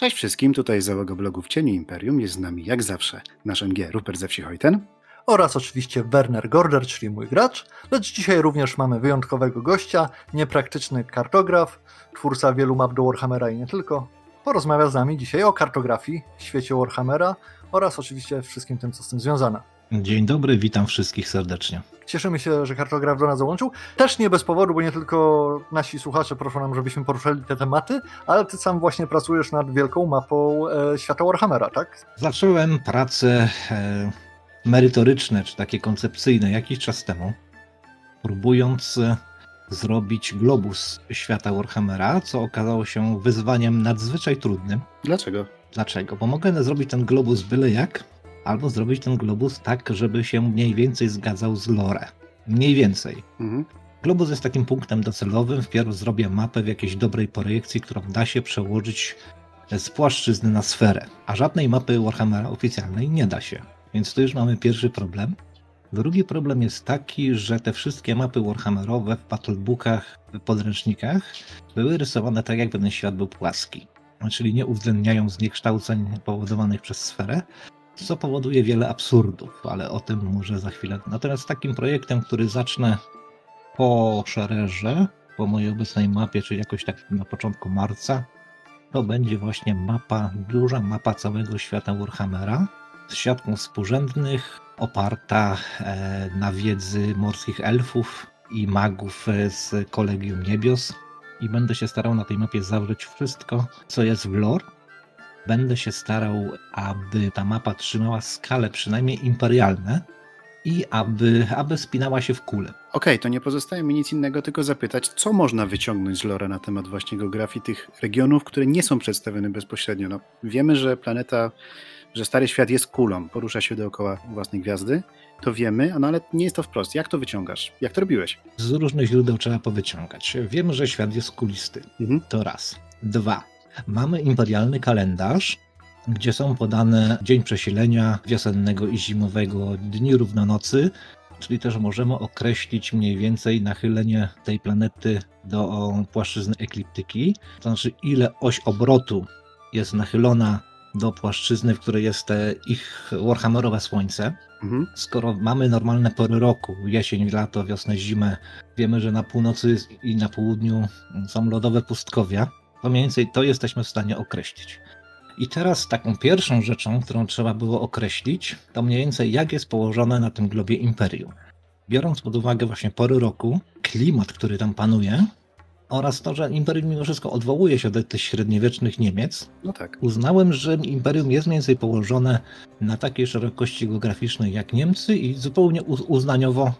Cześć wszystkim, tutaj załoga blogu w Cieniu Imperium. Jest z nami jak zawsze nasz MG Rupert ze wsi Hojten. oraz oczywiście Werner Gorder, czyli mój gracz, lecz dzisiaj również mamy wyjątkowego gościa, niepraktyczny kartograf, twórca wielu map do Warhammera i nie tylko. Porozmawia z nami dzisiaj o kartografii świecie Warhammera oraz oczywiście wszystkim tym, co z tym związane. Dzień dobry, witam wszystkich serdecznie. Cieszymy się, że kartograf do nas dołączył. Też nie bez powodu, bo nie tylko nasi słuchacze proszą nam, żebyśmy poruszali te tematy, ale ty sam właśnie pracujesz nad wielką mapą e, świata Warhammera, tak? Zacząłem prace e, merytoryczne, czy takie koncepcyjne jakiś czas temu, próbując e, zrobić globus świata Warhammera, co okazało się wyzwaniem nadzwyczaj trudnym. Dlaczego? Dlaczego? Bo mogę zrobić ten globus byle jak, albo zrobić ten globus tak, żeby się mniej więcej zgadzał z lore. Mniej więcej. Mhm. Globus jest takim punktem docelowym. Wpierw zrobię mapę w jakiejś dobrej projekcji, którą da się przełożyć z płaszczyzny na sferę. A żadnej mapy Warhammera oficjalnej nie da się. Więc tu już mamy pierwszy problem. Drugi problem jest taki, że te wszystkie mapy Warhammerowe w battlebookach, w podręcznikach były rysowane tak, jakby ten świat był płaski. Czyli nie uwzględniają zniekształceń powodowanych przez sferę, co powoduje wiele absurdów, ale o tym może za chwilę. Natomiast takim projektem, który zacznę po szererze, po mojej obecnej mapie, czyli jakoś tak na początku marca, to będzie właśnie mapa, duża mapa całego świata Warhammera z siatką współrzędnych, oparta e, na wiedzy morskich elfów i magów e, z Kolegium Niebios. I będę się starał na tej mapie zawrzeć wszystko, co jest w lore. Będę się starał, aby ta mapa trzymała skalę przynajmniej imperialne i aby, aby spinała się w kulę. Okej, to nie pozostaje mi nic innego, tylko zapytać, co można wyciągnąć z lore na temat właśnie geografii tych regionów, które nie są przedstawione bezpośrednio. No, wiemy, że planeta, że Stary Świat jest kulą, porusza się dookoła własnej gwiazdy, to wiemy, no ale nie jest to wprost. Jak to wyciągasz? Jak to robiłeś? Z różnych źródeł trzeba powyciągać. Wiemy, że świat jest kulisty. Mhm. To raz. Dwa. Mamy imperialny kalendarz, gdzie są podane dzień przesilenia wiosennego i zimowego, dni równonocy, czyli też możemy określić mniej więcej nachylenie tej planety do płaszczyzny ekliptyki, to znaczy ile oś obrotu jest nachylona do płaszczyzny, w której jest te ich Warhammerowe słońce. Mhm. Skoro mamy normalne pory roku, jesień, lato, wiosnę, zimę, wiemy, że na północy i na południu są lodowe pustkowia, to mniej więcej to jesteśmy w stanie określić. I teraz taką pierwszą rzeczą, którą trzeba było określić, to mniej więcej jak jest położone na tym globie imperium. Biorąc pod uwagę właśnie pory roku, klimat, który tam panuje, oraz to, że imperium mimo wszystko odwołuje się do tych średniowiecznych Niemiec, No tak. uznałem, że imperium jest mniej więcej położone na takiej szerokości geograficznej jak Niemcy i zupełnie uz- uznaniowo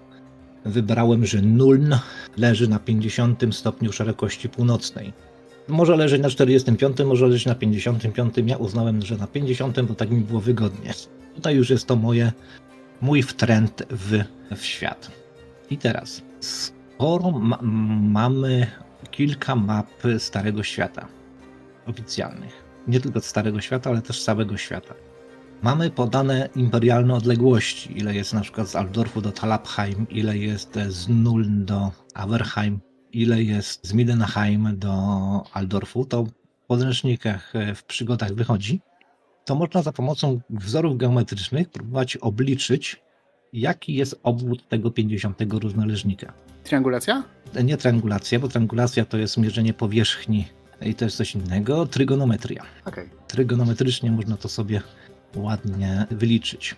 wybrałem, że Nuln leży na 50 stopniu szerokości północnej. Może leżeć na 45, może leżeć na 55. Ja uznałem, że na 50, bo tak mi było wygodnie. Tutaj już jest to moje, mój wtręt w, w świat. I teraz, skoro ma, mamy kilka map Starego Świata, oficjalnych, nie tylko Starego Świata, ale też całego świata, mamy podane imperialne odległości, ile jest na przykład z Aldorfu do Talabheim, ile jest z Nuln do Averheim, ile jest z Midenheim do Aldorfu, to w podręcznikach, e, w przygodach wychodzi, to można za pomocą wzorów geometrycznych próbować obliczyć, jaki jest obwód tego 50 równoleżnika. Triangulacja? Nie triangulacja, bo triangulacja to jest mierzenie powierzchni i to jest coś innego, trygonometria. Okej. Trygonometrycznie można to sobie ładnie wyliczyć.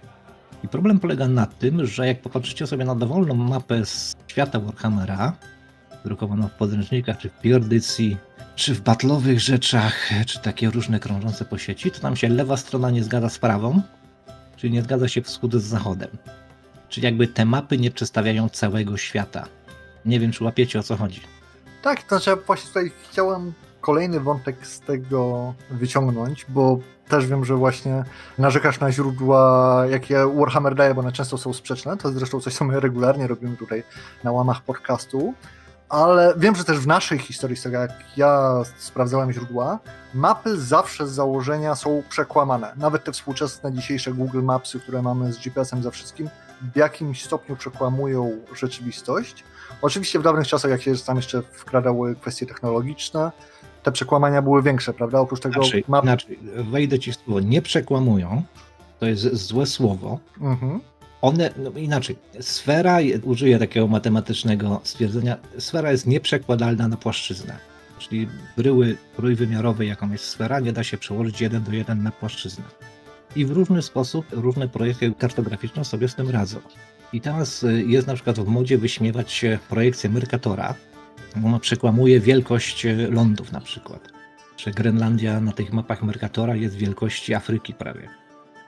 I problem polega na tym, że jak popatrzycie sobie na dowolną mapę z świata Warhammera, drukowaną w podręcznikach, czy w pierdycji, czy w batlowych rzeczach, czy takie różne krążące po sieci, to tam się lewa strona nie zgadza z prawą, czyli nie zgadza się wschód z zachodem. Czyli jakby te mapy nie przedstawiają całego świata. Nie wiem, czy łapiecie o co chodzi. Tak, to znaczy właśnie tutaj chciałem kolejny wątek z tego wyciągnąć, bo też wiem, że właśnie narzekasz na źródła, jakie Warhammer daje, bo one często są sprzeczne. To zresztą coś, co my regularnie robimy tutaj na łamach podcastu. Ale wiem, że też w naszej historii, z tego jak ja sprawdzałem źródła, mapy zawsze z założenia są przekłamane. Nawet te współczesne dzisiejsze Google Mapsy, które mamy z GPS-em za wszystkim, w jakimś stopniu przekłamują rzeczywistość. Oczywiście w dawnych czasach, jak się tam jeszcze wkradały kwestie technologiczne, te przekłamania były większe, prawda? Oprócz tego Inaczej, map... inaczej, wejdę ci w słowo, nie przekłamują, to jest złe słowo. Mhm. One, no inaczej, sfera, użyję takiego matematycznego stwierdzenia, sfera jest nieprzekładalna na płaszczyznę. Czyli bryły trójwymiarowej, jaką jest sfera, nie da się przełożyć jeden do jeden na płaszczyznę. I w różny sposób różne projekty kartograficzne sobie z tym radzą. I teraz y, jest na przykład w modzie wyśmiewać się projekcję Mercatora. Ona przekłamuje wielkość y, lądów na przykład. Że Grenlandia na tych mapach Mercatora jest wielkości Afryki prawie.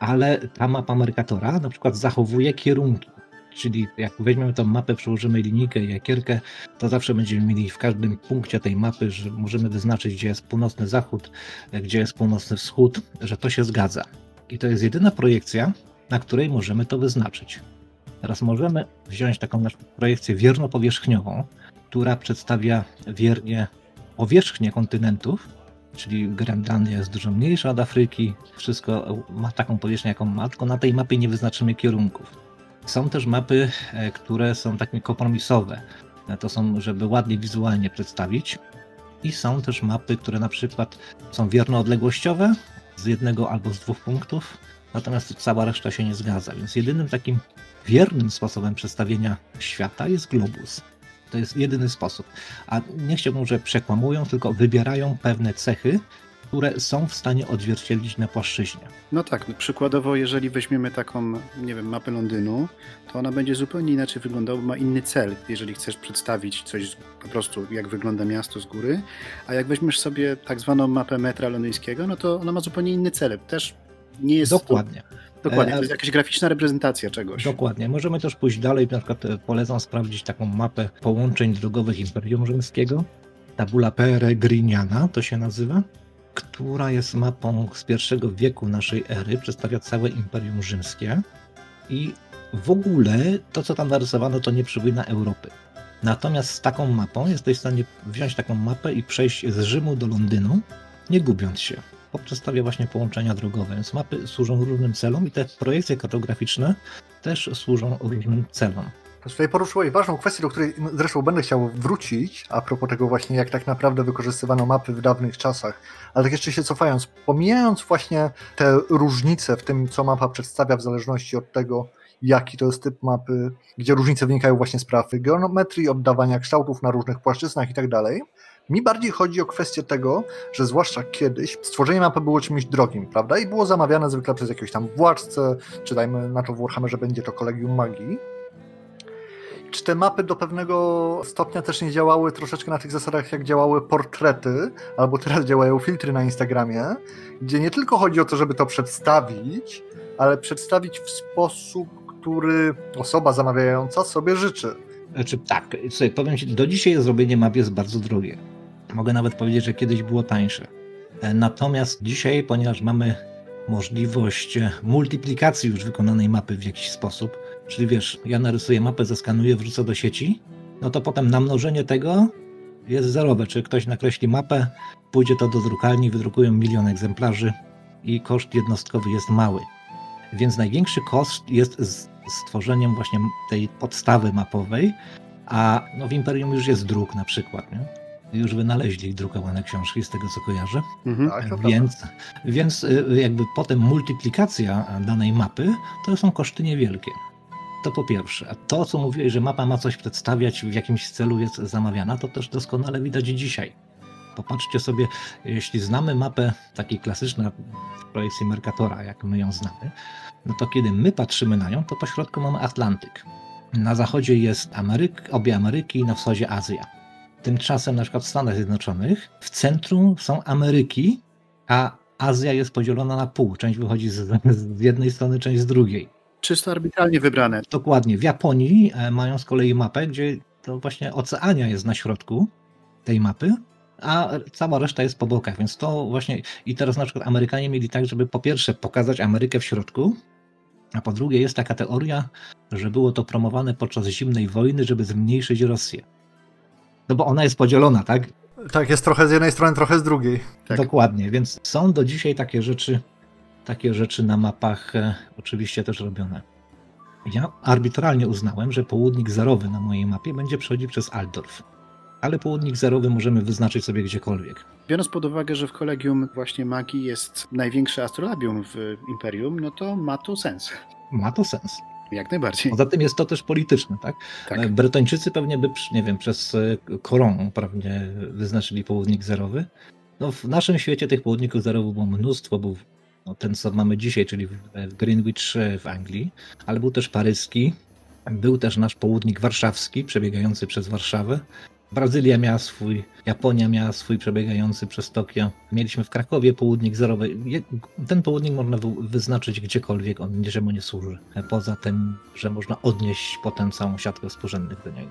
Ale ta mapa Mercatora na przykład zachowuje kierunki. Czyli jak weźmiemy tą mapę, przełożymy linijkę i jakierkę, to zawsze będziemy mieli w każdym punkcie tej mapy, że możemy wyznaczyć, gdzie jest północny zachód, gdzie jest północny wschód, że to się zgadza. I to jest jedyna projekcja, na której możemy to wyznaczyć. Teraz możemy wziąć taką naszą projekcję wierno-powierzchniową, która przedstawia wiernie powierzchnię kontynentów, czyli Grenlandia jest dużo mniejsza od Afryki, wszystko ma taką powierzchnię, jaką ma, tylko na tej mapie nie wyznaczymy kierunków. Są też mapy, e, które są takie kompromisowe. E, To są, żeby ładnie wizualnie przedstawić. I są też mapy, które na przykład są wierno-odległościowe z jednego albo z dwóch punktów, natomiast cała reszta się nie zgadza. Więc jedynym takim wiernym sposobem przedstawienia świata jest globus. To jest jedyny sposób. A nie chciałbym, że przekłamują, tylko wybierają pewne cechy, które są w stanie odzwierciedlić na płaszczyźnie. No tak, no przykładowo, jeżeli weźmiemy taką, nie wiem, mapę Londynu, to ona będzie zupełnie inaczej wyglądała, bo ma inny cel, jeżeli chcesz przedstawić coś po prostu, jak wygląda miasto z góry, a jak weźmiesz sobie tak zwaną mapę metra londyńskiego, no to ona ma zupełnie inny cel. Też nie jest Dokładnie. To, dokładnie, E, to jest jakaś graficzna reprezentacja czegoś. Dokładnie. Możemy też pójść dalej, na przykład e, polecam sprawdzić taką mapę połączeń drogowych Imperium Rzymskiego. Tabula Peregriniana to się nazywa, która jest mapą z pierwszego wieku naszej ery, przedstawia całe Imperium Rzymskie i w ogóle to, co tam narysowano, to nie przypomina Europy. Natomiast z taką mapą jesteś w stanie wziąć taką mapę i przejść z Rzymu do Londynu, nie gubiąc się. Bo przedstawia właśnie połączenia drogowe, więc mapy służą różnym celom i te projekcje kartograficzne też służą różnym celom. Tutaj poruszyłeś ważną kwestię, do której zresztą będę chciał wrócić, a propos tego właśnie, jak tak naprawdę wykorzystywano mapy w dawnych czasach. Ale tak jeszcze się cofając, pomijając właśnie te różnice w tym, co mapa przedstawia w zależności od tego, jaki to jest typ mapy, gdzie różnice wynikają właśnie z praw geometrii, oddawania kształtów na różnych płaszczyznach i tak dalej, mi bardziej chodzi o kwestię tego, że zwłaszcza kiedyś stworzenie mapy było czymś drogim, prawda? I było zamawiane zwykle przez jakiegoś tam władcę, czy dajmy na to w Warhammerze będzie to kolegium magii. Czy te mapy do pewnego stopnia też nie działały troszeczkę na tych zasadach, jak działały portrety, albo teraz działają filtry na Instagramie, gdzie nie tylko chodzi o to, żeby to przedstawić, ale przedstawić w sposób, który osoba zamawiająca sobie życzy. Znaczy tak, słuchaj, powiem Ci, do dzisiaj zrobienie map jest bardzo drogie. Mogę nawet powiedzieć, że kiedyś było tańsze. E, Natomiast dzisiaj, ponieważ mamy możliwość e, multiplikacji już wykonanej mapy w jakiś sposób, czyli wiesz, ja narysuję mapę, zeskanuję, wrzucę do sieci, no to potem namnożenie tego jest zerowe. Czy ktoś nakreśli mapę, pójdzie to do drukarni, wydrukują milion egzemplarzy i koszt jednostkowy jest mały. Więc największy koszt jest z stworzeniem właśnie tej podstawy mapowej, a no w Imperium już jest druk na przykład, nie? Już wynaleźli drukowane książki, z tego co kojarzę. Mhm. Tak, to prawda. Więc, więc y, jakby potem multiplikacja danej mapy to są koszty niewielkie. To po pierwsze. A to, co mówiłeś, że mapa ma coś przedstawiać, w jakimś celu jest zamawiana, to też doskonale widać dzisiaj. Popatrzcie sobie, jeśli znamy mapę takiej klasycznej w projekcji Mercatora, jak my ją znamy, no to kiedy my patrzymy na nią, to po środku mamy Atlantyk. Na zachodzie jest Ameryk, obie Ameryki, na wschodzie Azja. Tymczasem na przykład w Stanach Zjednoczonych w centrum są Ameryki, a Azja jest podzielona na pół. Część wychodzi z, z jednej strony, część z drugiej. Czysto arbitralnie wybrane. Dokładnie. W Japonii e, mają z kolei mapę, gdzie to właśnie Oceania jest na środku tej mapy, a cała reszta jest po bokach, więc to właśnie i teraz na przykład Amerykanie mieli tak, żeby po pierwsze pokazać Amerykę w środku, a po drugie jest taka teoria, że było to promowane podczas zimnej wojny, żeby zmniejszyć Rosję. No bo ona jest podzielona, tak? Tak, jest trochę z jednej strony, trochę z drugiej. Tak. Dokładnie, więc są do dzisiaj takie rzeczy, takie rzeczy na mapach e, oczywiście też robione. Ja arbitralnie uznałem, że południk zerowy na mojej mapie będzie przechodził przez Altdorf. ale południk zerowy możemy wyznaczyć sobie gdziekolwiek. Biorąc pod uwagę, że w kolegium właśnie magii jest największe astrolabium w Imperium, no to ma to sens. Ma to sens. Jak najbardziej. Poza tym jest to też polityczne, tak? Tak. Bretończycy pewnie by, nie wiem, przez e, Koron prawnie wyznaczyli południk zerowy. No, w naszym świecie tych południków zerowych było mnóstwo. Był no, ten, co mamy dzisiaj, czyli w w Greenwich e, w Anglii, ale był też paryski, był też nasz południk warszawski, przebiegający przez Warszawę. Brazylia miała swój, Japonia miała swój przebiegający przez Tokio. Mieliśmy w Krakowie południk zerowy. Ten południk można wy- wyznaczyć gdziekolwiek, on niczemu nie służy. Poza tym, że można odnieść potem całą siatkę współrzędnych do niego.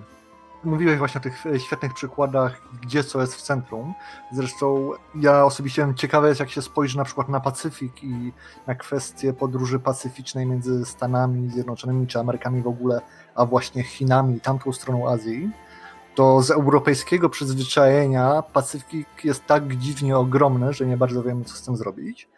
Mówiłeś właśnie o tych e, świetnych przykładach, gdzie co jest w centrum. Zresztą ja osobiście ciekawe jest, jak się spojrzy na przykład na Pacyfik i na kwestię podróży pacyficznej między Stanami Zjednoczonymi czy Amerykami w ogóle, a właśnie Chinami i tamtą stroną Azji. To z europejskiego przyzwyczajenia Pacyfik jest tak dziwnie ogromny, że nie bardzo wiemy, co z tym zrobić.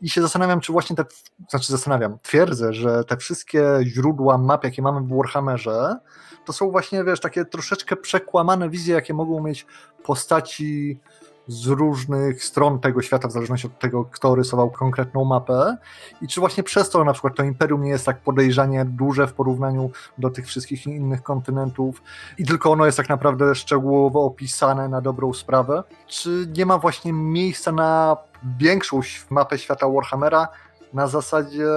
I się zastanawiam, czy właśnie te, znaczy zastanawiam, twierdzę, że te wszystkie źródła map, jakie mamy w Warhammerze, to są właśnie, wiesz, takie troszeczkę przekłamane wizje, jakie mogą mieć postaci z różnych stron tego świata, w zależności od tego, kto rysował konkretną mapę. I czy właśnie przez to na przykład to imperium nie jest tak podejrzanie duże w porównaniu do tych wszystkich innych kontynentów i tylko ono jest tak naprawdę szczegółowo opisane na dobrą sprawę? Czy nie ma właśnie miejsca na większą mapę świata Warhammera na zasadzie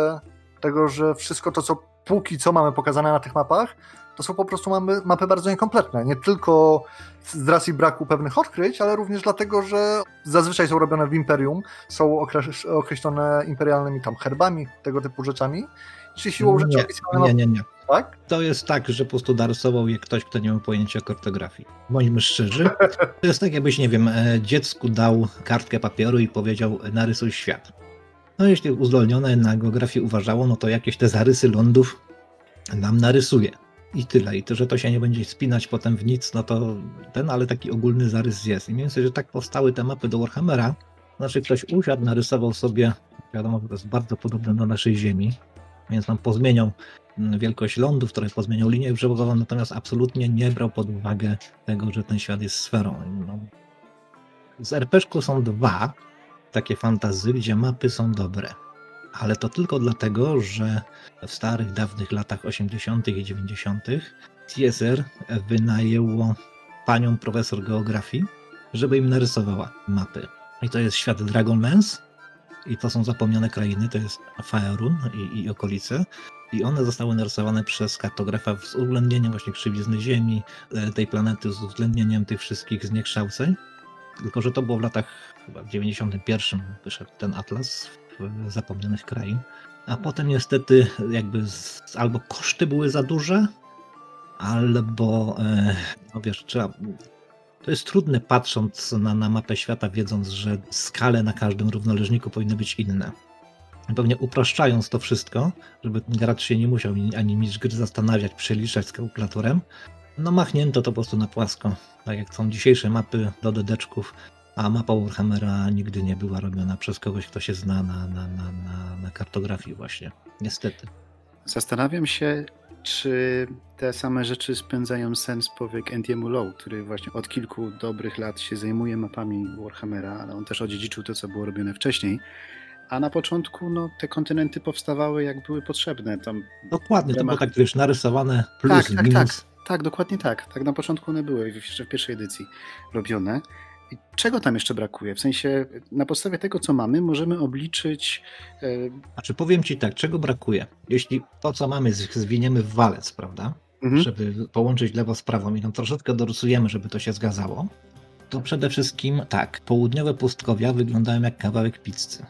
tego, że wszystko to, co póki co mamy pokazane na tych mapach, to są po prostu mapy, mapy bardzo niekompletne. Nie tylko z racji braku pewnych odkryć, ale również dlatego, że zazwyczaj są robione w imperium, są okreś- określone imperialnymi tam herbami, tego typu rzeczami. Czy siłą rzeczy Nie, nie, nie, nie. tak? To jest tak, że po prostu narysował je ktoś, kto nie ma pojęcia o kartografii. Bądźmy szczerzy. To jest tak, jakbyś, nie wiem, e, dziecku dał kartkę papieru i powiedział, narysuj świat. No jeśli uzdolnione na geografii uważało, no to jakieś te zarysy lądów nam narysuje. I tyle. I to, że to się nie będzie spinać potem w nic, no to ten, ale taki ogólny zarys jest. I mniej więcej, że tak powstały te mapy do Warhammera. Znaczy ktoś usiadł, narysował sobie, wiadomo, to jest bardzo podobne do naszej Ziemi, więc nam pozmieniał mm, wielkość lądów, trochę pozmieniał linię brzegową, natomiast absolutnie nie brał pod uwagę tego, że ten świat jest sferą. No. Z RPG są dwa takie fantazy, gdzie mapy są dobre. Ale to tylko dlatego, że w starych, dawnych latach 80. i 90. TSR wynajęło panią profesor geografii, żeby im narysowała mapy. I to jest świat Dragonlance, i to są zapomniane krainy, to jest Faerun i, i okolice. I one zostały narysowane przez kartografa z uwzględnieniem właśnie krzywizny Ziemi, e, tej planety, z uwzględnieniem tych wszystkich zniekształceń. Tylko, że to było w latach chyba w 91 wyszedł ten atlas zapomnianych krain. A potem niestety jakby z, albo koszty były za duże, albo e, no wiesz, trzeba to jest trudne patrząc na, na mapę świata, wiedząc, że skale na każdym równoleżniku powinny być inne. Pewnie upraszczając to wszystko, żeby gracz się nie musiał ani mistrz gry zastanawiać, przeliczać z kalkulatorem, no machnięto to po prostu na płasko. Tak jak są dzisiejsze mapy do dedeczków, a mapa Warhammera nigdy nie była robiona przez kogoś, kto się zna na, na, na, na, na kartografii właśnie. Niestety. Zastanawiam się, czy te same rzeczy spędzają sens powiek Andiemu Low, który właśnie od kilku dobrych lat się zajmuje mapami Warhammera, ale on też odziedziczył to, co było robione wcześniej. A na początku no, te kontynenty powstawały jak były potrzebne. Tam, Dokładnie, to Ramach- było tak, wiesz, narysowane plus, tak, tak, minus. tak, tak, dokładnie tak. Tak na początku one były, jeszcze w pierwszej edycji robione. Czego tam jeszcze brakuje? W sensie, na podstawie tego, co mamy, możemy obliczyć e, Znaczy powiem ci tak, czego brakuje? Jeśli to, co mamy, zwiniemy w walec, prawda? mhm. Żeby połączyć lewo z prawą i tam troszeczkę dorysujemy, żeby to się zgadzało, to przede wszystkim tak, południowe pustkowia wyglądają jak kawałek pizzy.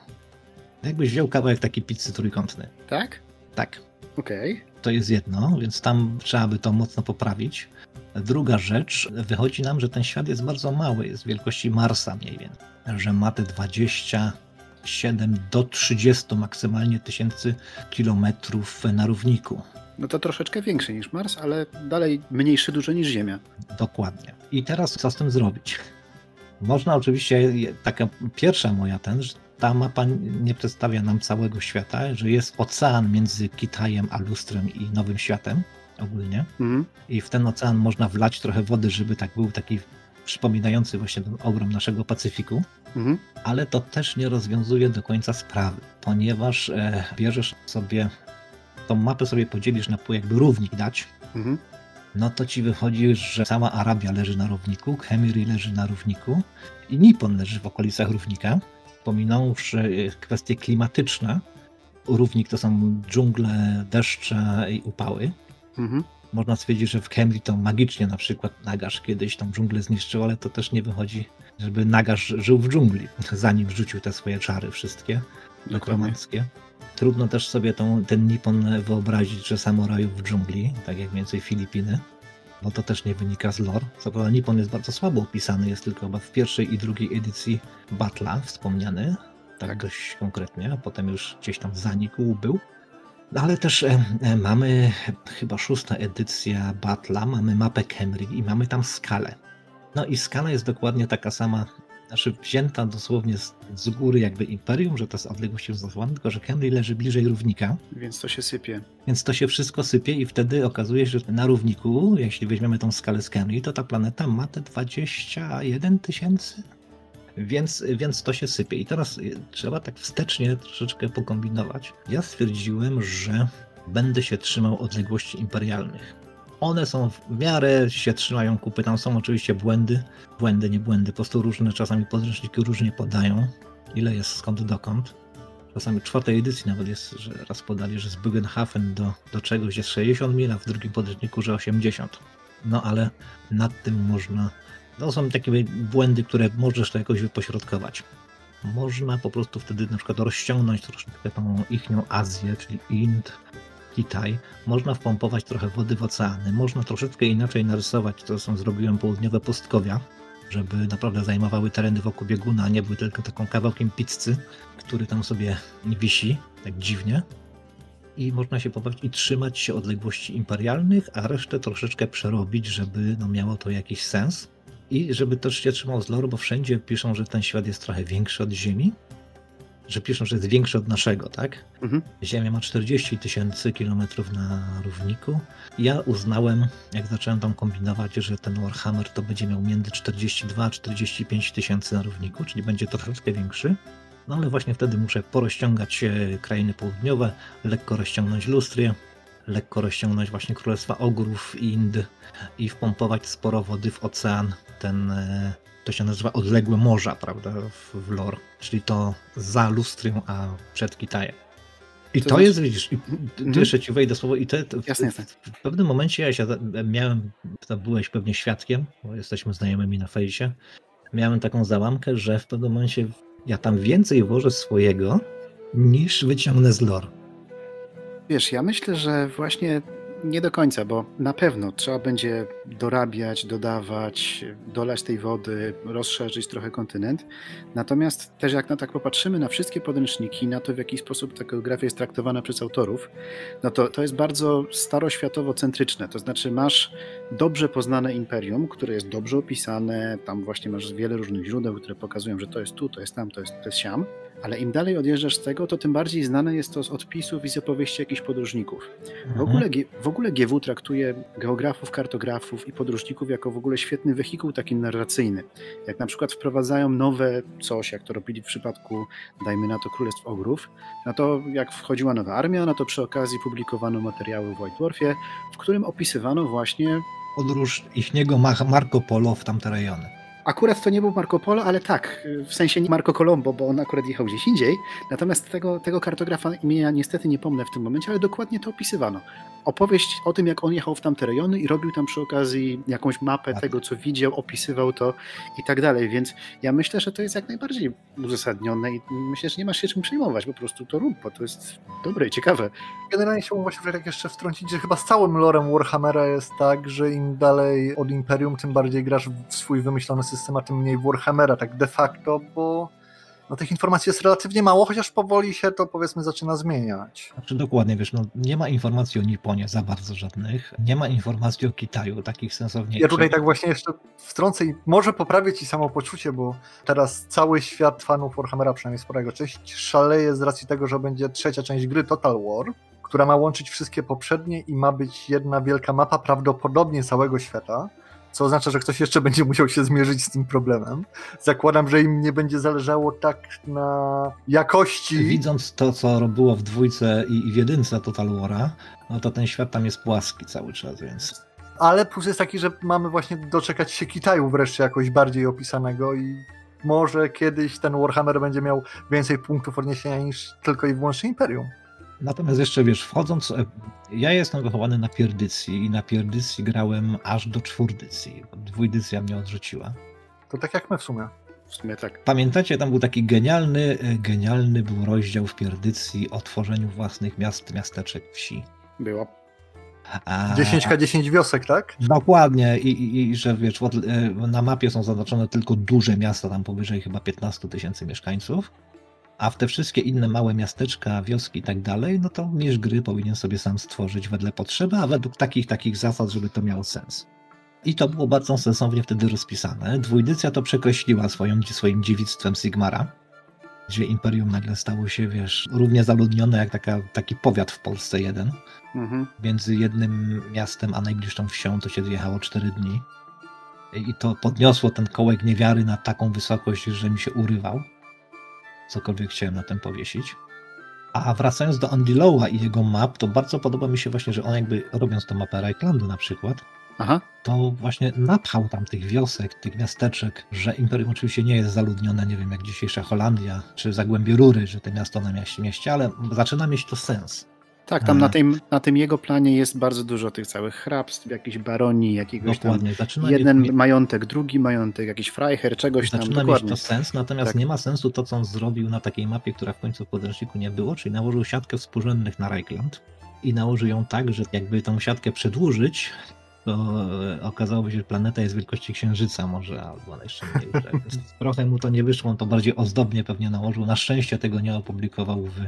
Jakbyś wziął kawałek takiej pizzy trójkątny. tak? Tak, Okej. to jest jedno, więc tam trzeba by to mocno poprawić. Druga rzecz, wychodzi nam, że ten świat jest bardzo mały, jest wielkości Marsa mniej więcej, że ma te 27 do 30 maksymalnie tysięcy kilometrów na równiku. No to troszeczkę większy niż Mars, ale dalej mniejszy dużo niż Ziemia. Dokładnie. I teraz co z tym zrobić? Można oczywiście, taka pierwsza moja ten, że ta mapa nie przedstawia nam całego świata, że jest ocean między Kitajem a Lustrem i Nowym Światem ogólnie. Mhm. I w ten ocean można wlać trochę wody, żeby tak był taki przypominający właśnie ten ogrom naszego Pacyfiku, Mhm. ale to też nie rozwiązuje do końca sprawy, ponieważ e, bierzesz sobie, tą mapę sobie podzielisz na pół, jakby równik dać, Mhm. no to ci wychodzi, że cała Arabia leży na równiku, Kemiri leży na równiku i Nippon leży w okolicach równika. Pominąwszy e, kwestie klimatyczne, równik to są dżungle, deszcze i upały. Mhm. Można stwierdzić, że w Kemri to magicznie na przykład Nagash kiedyś tą dżunglę zniszczył, ale to też nie wychodzi, żeby Nagash żył w dżungli, zanim rzucił te swoje czary wszystkie nekromanckie. Trudno też sobie tą, ten Nippon wyobrazić, że samurajów w dżungli, tak jak mniej więcej Filipiny, bo to też nie wynika z lore. Co prawda Nippon jest bardzo słabo opisany, jest tylko chyba w pierwszej i drugiej edycji Battle'a wspomniany, tak, Tak. dość konkretnie, a potem już gdzieś tam zanikł był. No ale też mamy chyba szósta edycja Battle'a, mamy mapę Kemri i mamy tam skalę. No i skala jest dokładnie taka sama, znaczy wzięta dosłownie z, z góry jakby Imperium, że to jest odległość zachowana, tylko że Kemri leży bliżej równika, Więc to się sypie. więc to się wszystko sypie i wtedy okazuje się, że na równiku, jeśli weźmiemy tą skalę z Kemri, to ta planeta ma te 21 tysięcy. Więc, więc to się sypie. I teraz y, trzeba tak wstecznie troszeczkę pokombinować. Ja stwierdziłem, że będę się trzymał odległości imperialnych. One są w miarę się trzymają kupy. Tam są oczywiście błędy. Błędy, nie błędy. Po prostu różne czasami podręczniki różnie podają. Ile jest skąd dokąd. Czasami czwartej edycji nawet jest, że raz podali, że z Bugenhafen do, do czegoś jest 60 mil, a w drugim podręczniku, że 80. No ale nad tym można. To są takie błędy, które możesz to jakoś wypośrodkować. Można po prostu wtedy na przykład rozciągnąć troszeczkę tą ichnią Azję, czyli Ind, Kitaj. Można wpompować trochę wody w oceany. Można troszeczkę inaczej narysować, to co zrobiłem południowe pustkowia, żeby naprawdę zajmowały tereny wokół bieguna, a nie były tylko taką kawałkiem pizzy, który tam sobie wisi, tak dziwnie. I można się pobawić i trzymać się odległości imperialnych, a resztę troszeczkę przerobić, żeby no, miało to jakiś sens. I żeby też się trzymał z lore, bo wszędzie piszą, że ten świat jest trochę większy od Ziemi. Że piszą, że jest większy od naszego, tak? Mhm. Ziemia ma 40 tysięcy kilometrów na równiku. Ja uznałem, jak zacząłem tam kombinować, że ten Warhammer to będzie miał między 42 a 45 tysięcy na równiku, czyli będzie troszeczkę większy. No ale właśnie wtedy muszę porozciągać e, krainy południowe, lekko rozciągnąć Lustrię, lekko rozciągnąć właśnie Królestwa Ogrów i Ind i wpompować sporo wody w ocean, ten, e, to się nazywa odległe morza, prawda, w, w lore, czyli to za Lustrią, a przed Kitajem. I To to, znaczy- jest, widzisz, i, Mhm. jeszcze ci wejdę słowo i to, to Jasne, jasne. w pewnym momencie ja się miałem, to byłeś pewnie świadkiem, bo jesteśmy znajomymi na fejsie, miałem taką załamkę, że w pewnym momencie ja tam więcej włożę swojego niż wyciągnę z lore. Wiesz, ja myślę, że właśnie nie do końca, bo na pewno trzeba będzie dorabiać, dodawać, dolać tej wody, rozszerzyć trochę kontynent. Natomiast też jak na tak popatrzymy na wszystkie podręczniki, na to w jaki sposób ta geografia jest traktowana przez autorów, no to to jest bardzo staroświatowo-centryczne. To znaczy masz dobrze poznane imperium, które jest dobrze opisane, tam właśnie masz wiele różnych źródeł, które pokazują, że to jest tu, to jest tam, to jest, to jest siam. Ale im dalej odjeżdżasz z tego, to tym bardziej znane jest to z odpisów i z opowieści jakichś podróżników. W ogóle, G- w ogóle GW traktuje geografów, kartografów i podróżników jako w ogóle świetny wehikuł taki narracyjny. Jak na przykład wprowadzają nowe coś, jak to robili w przypadku, dajmy na to, Królestw Ogrów, no to jak wchodziła nowa armia, no to przy okazji publikowano materiały w White Dwarfie, w którym opisywano właśnie Podróż ichniego Ma- Marco Polo w tamte rejony. Akurat to nie był Marco Polo, ale tak, w sensie nie Marco Colombo, bo on akurat jechał gdzieś indziej. Natomiast tego, tego kartografa imienia niestety nie pomnę w tym momencie, ale dokładnie to opisywano. Opowieść o tym, jak on jechał w tamte rejony i robił tam przy okazji jakąś mapę Tak. tego, co widział, opisywał to i tak dalej. Więc ja myślę, że to jest jak najbardziej uzasadnione i myślę, że nie masz się czym przejmować. Po prostu to rób, bo to jest dobre i ciekawe. Generalnie chciałbym właśnie tak jeszcze wtrącić, że chyba z całym lorem Warhammera jest tak, że im dalej od Imperium, tym bardziej grasz w swój wymyślony system, a tym mniej Warhammera, tak de facto, bo no, tych informacji jest relatywnie mało, chociaż powoli się to powiedzmy zaczyna zmieniać. Znaczy dokładnie, wiesz, no, nie ma informacji o Nipponie za bardzo żadnych, nie ma informacji o Kitaju, takich sensowniejszych. Ja tutaj tak właśnie jeszcze wtrącę i może poprawię ci samopoczucie, bo teraz cały świat fanów Warhammera, przynajmniej sporego część, szaleje z racji tego, że będzie trzecia część gry Total War, która ma łączyć wszystkie poprzednie i ma być jedna wielka mapa prawdopodobnie całego świata. Co oznacza, że ktoś jeszcze będzie musiał się zmierzyć z tym problemem. Zakładam, że im nie będzie zależało tak na jakości. Widząc to, co było w dwójce i i w jedynce Total War'a, no to ten świat tam jest płaski cały czas, więc Ale plus jest taki, że mamy właśnie doczekać się Kitaju wreszcie jakoś bardziej opisanego i może kiedyś ten Warhammer będzie miał więcej punktów odniesienia niż tylko i wyłącznie Imperium. Natomiast jeszcze wiesz, wchodząc, e, ja jestem wychowany na pierdycji i na pierdycji grałem aż do czwórdycji. Dwójdycja mnie odrzuciła. To tak jak my w sumie. W sumie tak. Pamiętacie, tam był taki genialny, e, genialny był rozdział w pierdycji o tworzeniu własnych miast, miasteczek, wsi. Było. A, 10K10 wiosek, tak? Dokładnie I, i, i że wiesz, e, na mapie są zaznaczone tylko duże miasta, tam powyżej chyba 15 tysięcy mieszkańców, a w te wszystkie inne małe miasteczka, wioski i tak dalej, no to mistrz gry powinien sobie sam stworzyć wedle potrzeby, a według takich takich zasad, żeby to miało sens. I to było bardzo sensownie wtedy rozpisane. Dwójdycja to przekreśliła swoją, swoim dziewictwem Sigmara, gdzie Imperium nagle stało się, wiesz, równie zaludnione jak taka, taki powiat w Polsce jeden Mhm. między jednym miastem a najbliższą wsią to się zjechało 4 dni. I to podniosło ten kołek niewiary na taką wysokość, że mi się urywał. Cokolwiek chciałem na tym powiesić. A wracając do Andy Lowa i jego map, to bardzo podoba mi się właśnie, że on jakby robiąc tą mapę Reichlandu na przykład, Aha. to właśnie napchał tam tych wiosek, tych miasteczek, że Imperium oczywiście nie jest zaludnione, nie wiem, jak dzisiejsza Holandia, czy Zagłębie Rury, że te miasto na mieście ale zaczyna mieć to sens. Tak, tam na tym, na tym jego planie jest bardzo dużo tych całych hrabstw, jakiejś baronii, jakiegoś tam Dokładnie. Zaczyna jeden mieć, majątek, drugi majątek, jakiś Freiherr, czegoś tam, Zaczyna mieć dokładnie. to sens, natomiast Tak. nie ma sensu to, co on zrobił na takiej mapie, która w końcu w podręczniku nie było, czyli nałożył siatkę współrzędnych na Reichland i nałożył ją tak, że jakby tą siatkę przedłużyć, to e, okazałoby się, że planeta jest wielkości Księżyca może, albo jeszcze mniejsza. Więc Trochę mu to nie wyszło, on to bardziej ozdobnie pewnie nałożył. Na szczęście tego nie opublikował w,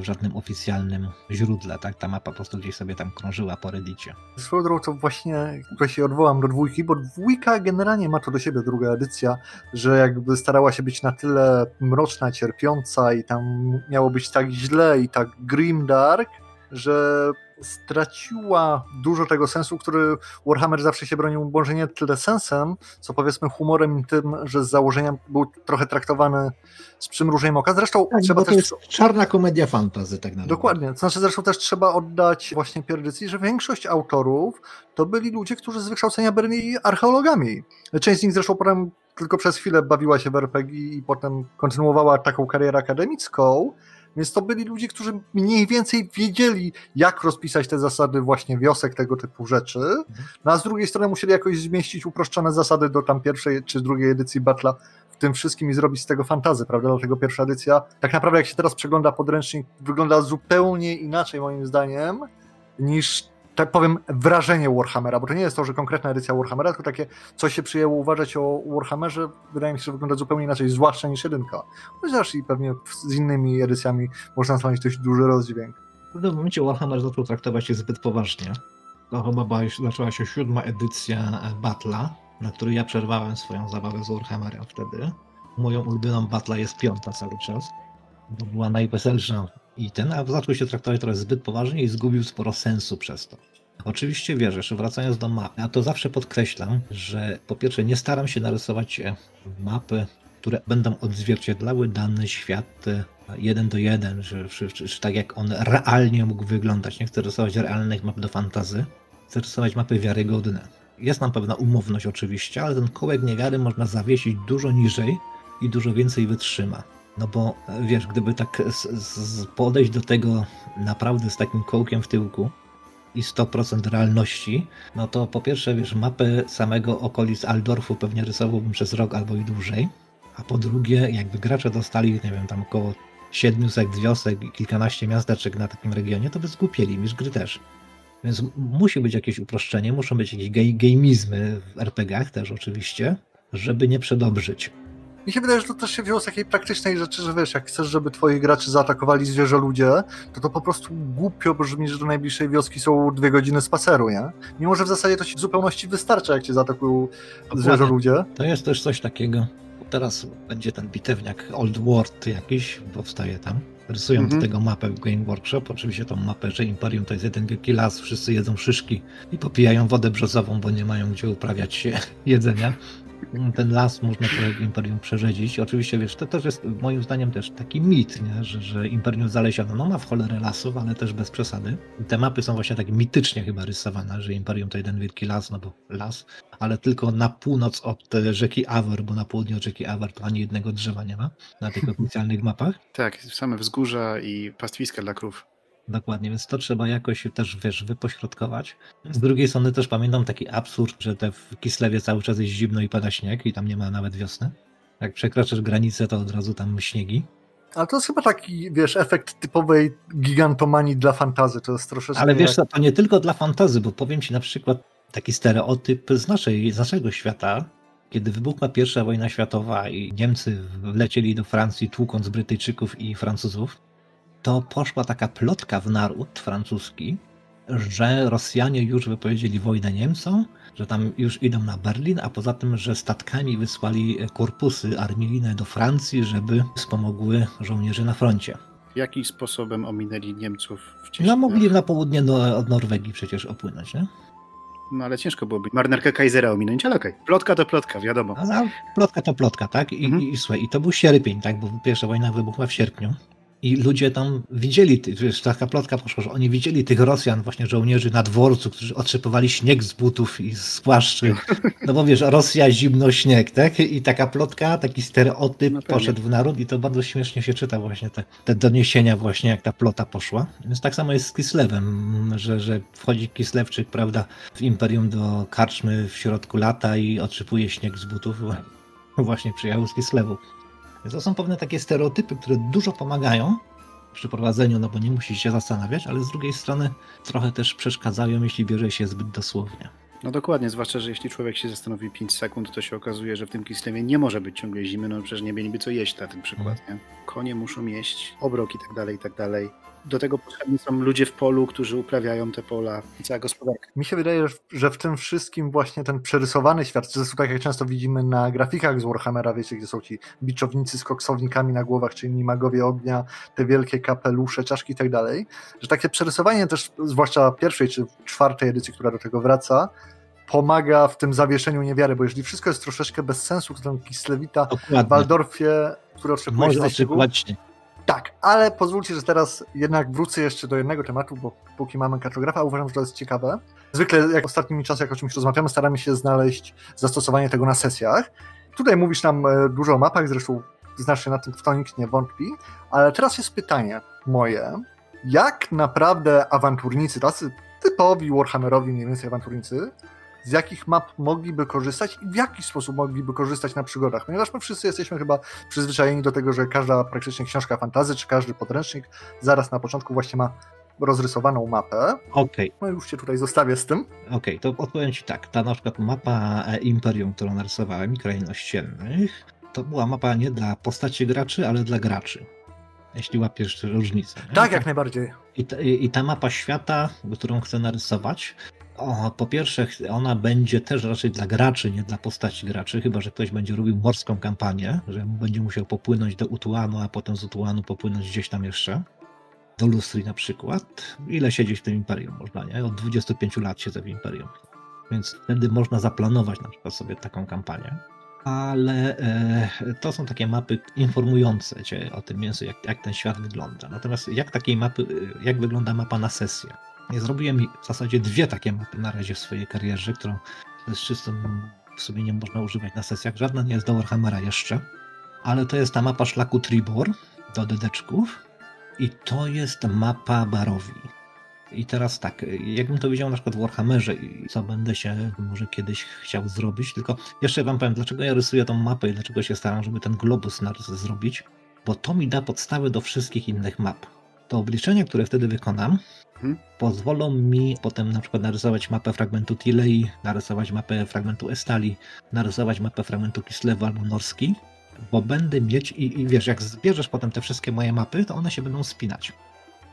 w żadnym oficjalnym źródle, tak? Ta mapa po prostu gdzieś sobie tam krążyła po reddicie. Swoją drogą to właśnie tutaj się odwołam do dwójki, bo dwójka generalnie ma to do siebie, druga edycja, że jakby starała się być na tyle mroczna, cierpiąca i tam miało być tak źle i tak grimdark, że straciła dużo tego sensu, który Warhammer zawsze się bronił, może nie tyle sensem, co powiedzmy humorem i tym, że z założenia był trochę traktowany z przymrużeniem oka. Zresztą Tak, trzeba to też... jest czarna komedia fantazy, tak naprawdę. Dokładnie. To znaczy zresztą też trzeba oddać właśnie pierdycji, że większość autorów to byli ludzie, którzy z wykształcenia byli archeologami. Część z nich zresztą potem tylko przez chwilę bawiła się w RPG i potem kontynuowała taką karierę akademicką, więc to byli ludzie, którzy mniej więcej wiedzieli, jak rozpisać te zasady właśnie wiosek, tego typu rzeczy, no a z drugiej strony musieli jakoś zmieścić uproszczone zasady do tam pierwszej czy drugiej edycji Battle'a w tym wszystkim i zrobić z tego fantazy, prawda? Dlatego pierwsza edycja, tak naprawdę jak się teraz przegląda podręcznik, wygląda zupełnie inaczej moim zdaniem niż, tak powiem, wrażenie Warhammera, bo to nie jest to, że konkretna edycja Warhammera, tylko takie, co się przyjęło uważać o Warhammerze, wydaje mi się, że wygląda zupełnie inaczej, zwłaszcza niż jedynka. Chociaż i pewnie z innymi edycjami można znaleźć dość duży rozdźwięk. W pewnym momencie Warhammer zaczął traktować się zbyt poważnie. To chyba zaczęła się siódma edycja e, Battle'a, na której ja przerwałem swoją zabawę z Warhammerem wtedy. Moją ulubioną Battle'a jest piąta cały czas, bo była najweselsza i ten, a zaczął się traktować trochę zbyt poważnie i zgubił sporo sensu przez to. Oczywiście wierzę, że wracając do mapy, ja to zawsze podkreślam, że po pierwsze nie staram się narysować e, mapy, które będą odzwierciedlały dany świat e, jeden do jeden, że tak jak on realnie mógł wyglądać. Nie chcę rysować realnych map do fantazy, chcę rysować mapy wiarygodne. Jest nam pewna umowność oczywiście, ale ten kołek niewiary można zawiesić dużo niżej i dużo więcej wytrzyma. No bo wiesz, gdyby tak z, z podejść do tego naprawdę z takim kołkiem w tyłku i 100% realności, no to po pierwsze, wiesz, mapę samego okolic Aldorfu pewnie rysowałbym przez rok albo i dłużej, a po drugie, jakby gracze dostali, nie wiem, tam około 700 wiosek i kilkanaście miasteczek na takim regionie, to by zgłupieli, mistrz gry też. Więc musi być jakieś uproszczenie, muszą być jakieś gej- gejmizmy w RPGach też oczywiście, żeby nie przedobrzyć. Mi się wydaje, że to też się wzięło z takiej praktycznej rzeczy, że wiesz, jak chcesz, żeby twoich graczy zaatakowali zwierzę ludzie, to to po prostu głupio brzmi, że do najbliższej wioski są dwie godziny spaceru, nie? Mimo, że w zasadzie to ci w zupełności wystarcza, jak cię zaatakują zwierzę ludzie. To jest też coś takiego. Teraz będzie ten bitewniak Old World jakiś, powstaje tam. Rysują Mhm. do tego mapę w Game Workshop. Oczywiście tą mapę, że Imperium to jest jeden wielki las, wszyscy jedzą szyszki i popijają wodę brzozową, bo nie mają gdzie uprawiać się jedzenia. Ten las można trochę Imperium przerzedzić. Oczywiście, wiesz, to też jest moim zdaniem też taki mit, nie? Że, że Imperium zalesiono, no ma w cholerę lasów, ale też bez przesady. Te mapy są właśnie tak mitycznie chyba rysowane, że Imperium to jeden wielki las, no bo las, ale tylko na północ od e, rzeki Awer, bo na południe od rzeki Awer to ani jednego drzewa nie ma na tych oficjalnych mapach. Tak, same wzgórza i pastwiska dla krów. Dokładnie, więc to trzeba jakoś też, wiesz, wypośrodkować. Z drugiej strony też pamiętam taki absurd, że te w Kislewie cały czas jest zimno i pada śnieg i tam nie ma nawet wiosny. Jak przekraczasz granicę, to od razu tam śniegi. Ale to jest chyba taki, wiesz, efekt typowej gigantomanii dla fantazy. To jest troszeczkę. Ale wiesz, jak... to nie tylko dla fantazy, bo powiem ci na przykład taki stereotyp z, naszej, z naszego świata, kiedy wybuchła pierwsza wojna światowa i Niemcy wlecieli do Francji tłukąc Brytyjczyków i Francuzów, to poszła taka plotka w naród francuski, że Rosjanie już wypowiedzieli wojnę Niemcom, że tam już idą na Berlin, a poza tym, że statkami wysłali korpusy armilijne do Francji, żeby wspomogły żołnierzy na froncie. Jakim sposobem ominęli Niemców wcześniej? No mogli na południe no, od Norwegii przecież opłynąć, nie? No ale ciężko byłoby marynarkę Kaisera ominąć, ale okej. Plotka to plotka, wiadomo. A, plotka to plotka, tak? I, Mhm. i słuchaj, i to był sierpień, tak? Bo pierwsza wojna wybuchła w sierpniu. I ludzie tam widzieli, wiesz, taka plotka poszła, że oni widzieli tych Rosjan, właśnie żołnierzy na dworcu, którzy otrzypywali śnieg z butów i z płaszczy. No bo wiesz, Rosja, zimno, śnieg, tak? I taka plotka, taki stereotyp No poszedł w naród i to bardzo śmiesznie się czyta właśnie te, te doniesienia właśnie, jak ta plota poszła. Więc tak samo jest z Kislewem, że, że wchodzi Kislewczyk, prawda, w Imperium do karczmy w środku lata i otrzypuje śnieg z butów. Właśnie przyjechał z Kislewu. Więc to są pewne takie stereotypy, które dużo pomagają przy prowadzeniu, no bo nie musisz się zastanawiać, ale z drugiej strony trochę też przeszkadzają, jeśli bierze się zbyt dosłownie. No dokładnie, zwłaszcza, że jeśli człowiek się zastanowi 5 sekund, to się okazuje, że w tym Kislewie nie może być ciągle zimy, no przecież nie mieliby co jeść na ten przykład, nie? Konie muszą jeść, obrok i tak dalej, i tak dalej. Do tego potrzebni są ludzie w polu, którzy uprawiają te pola i cała gospodarka. Mi się wydaje, że- w tym wszystkim właśnie ten przerysowany świat, zresztą tak jak często widzimy na grafikach z Warhammera, wiecie, gdzie są ci biczownicy z koksownikami na głowach, czy inni magowie ognia, te wielkie kapelusze, czaszki i tak dalej, że takie przerysowanie też, zwłaszcza pierwszej czy czwartej edycji, która do tego wraca, pomaga w tym zawieszeniu niewiary, bo jeżeli wszystko jest troszeczkę bez sensu, to ten Kislewita w Dokładnie. Waldorfie, który oczekuje Może oczekiwać. Tak, ale pozwólcie, że teraz jednak wrócę jeszcze do jednego tematu, bo póki mamy kartografa, uważam, że to jest ciekawe. Zwykle, jak ostatnimi czasy, jak o czymś rozmawiamy, staramy się znaleźć zastosowanie tego na sesjach. Tutaj mówisz nam e, dużo o mapach, zresztą znasz na tym, w to nikt nie wątpi, ale teraz jest pytanie moje. Jak naprawdę awanturnicy, tacy typowi Warhammerowi mniej więcej awanturnicy, z jakich map mogliby korzystać i w jaki sposób mogliby korzystać na przygodach? Ponieważ my wszyscy jesteśmy chyba przyzwyczajeni do tego, że każda praktycznie książka fantazy, czy każdy podręcznik zaraz na początku właśnie ma rozrysowaną mapę. Okej, No już cię tutaj zostawię z tym. okej, to odpowiem Ci tak. Ta na przykład mapa Imperium, którą narysowałem, i Krain Ościennych, to była mapa nie dla postaci graczy, ale dla graczy. Jeśli łapiesz różnicę. nie? Tak, jak najbardziej. I ta, i ta mapa świata, którą chcę narysować, o, po pierwsze, ona będzie też raczej dla graczy, nie dla postaci graczy, chyba że ktoś będzie robił morską kampanię, że będzie musiał popłynąć do Utuanu, a potem z Utuanu popłynąć gdzieś tam jeszcze. Do Lustri na przykład. Ile siedzieć w tym imperium można, nie? Od 25 lat siedzę w imperium. Więc wtedy można zaplanować na przykład sobie taką kampanię. Ale e, to są takie mapy informujące cię o tym mięsu, jak, jak ten świat wygląda. Natomiast jak takiej mapy, e, jak wygląda mapa na sesję? Ja zrobiłem w zasadzie dwie takie mapy na razie w swojej karierze, którą z czystym sumieniem można używać na sesjach. Żadna nie jest do Warhammera jeszcze, ale to jest ta mapa szlaku Tribor do dedeczków i to jest mapa Barowi. I teraz tak, jakbym to widział na przykład w Warhammerze i co będę się może kiedyś chciał zrobić, tylko jeszcze wam powiem, dlaczego ja rysuję tą mapę i dlaczego się staram, żeby ten globus zrobić, bo to mi da podstawę do wszystkich innych map. To obliczenia, które wtedy wykonam, Pozwolą mi potem na przykład narysować mapę fragmentu Tilei, narysować mapę fragmentu Estali, narysować mapę fragmentu Kislewu albo Norski, bo będę mieć i, i wiesz, jak zbierzesz potem te wszystkie moje mapy, to one się będą spinać.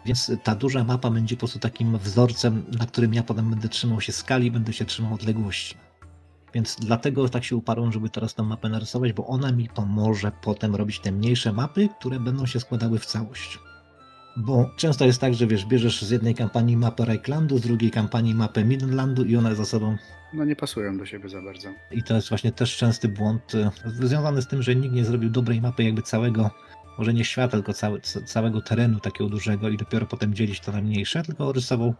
Więc ta duża mapa będzie po prostu takim wzorcem, na którym ja potem będę trzymał się skali, będę się trzymał odległości. Więc dlatego tak się uparłem, żeby teraz tę mapę narysować, bo ona mi pomoże potem robić te mniejsze mapy, które będą się składały w całość. Bo często jest tak, że wiesz, bierzesz z jednej kampanii mapę Reichlandu, z drugiej kampanii mapę Midlandu i one ze sobą. No nie pasują do siebie za bardzo. I to jest właśnie też częsty błąd y, związany z tym, że nikt nie zrobił dobrej mapy jakby całego, może nie świata, tylko cały, ca- całego terenu takiego dużego i dopiero potem dzielić to na mniejsze, tylko rysował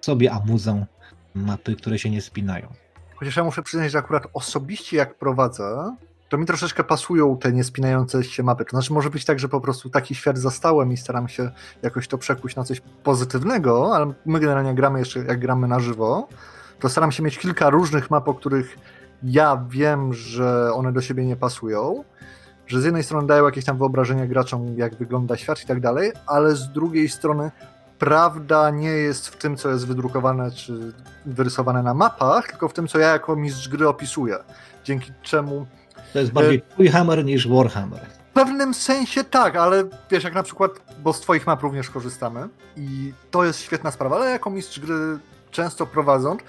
sobie amuzą mapy, które się nie spinają. Chociaż ja muszę przyznać, że akurat osobiście jak prowadzę, to mi troszeczkę pasują te niespinające się mapy. To znaczy może być tak, że po prostu taki świat zastałem i staram się jakoś to przekuć na coś pozytywnego, ale my generalnie gramy jeszcze, jak gramy na żywo, to staram się mieć kilka różnych map, o których ja wiem, że one do siebie nie pasują, że z jednej strony dają jakieś tam wyobrażenie graczom, jak wygląda świat i tak dalej, ale z drugiej strony prawda nie jest w tym, co jest wydrukowane czy wyrysowane na mapach, tylko w tym, co ja jako mistrz gry opisuję. Dzięki czemu To jest bardziej twój hammer niż Warhammer. w pewnym sensie tak, ale wiesz, jak na przykład, bo z twoich map również korzystamy i to jest świetna sprawa, ale jako mistrz gry często prowadząc,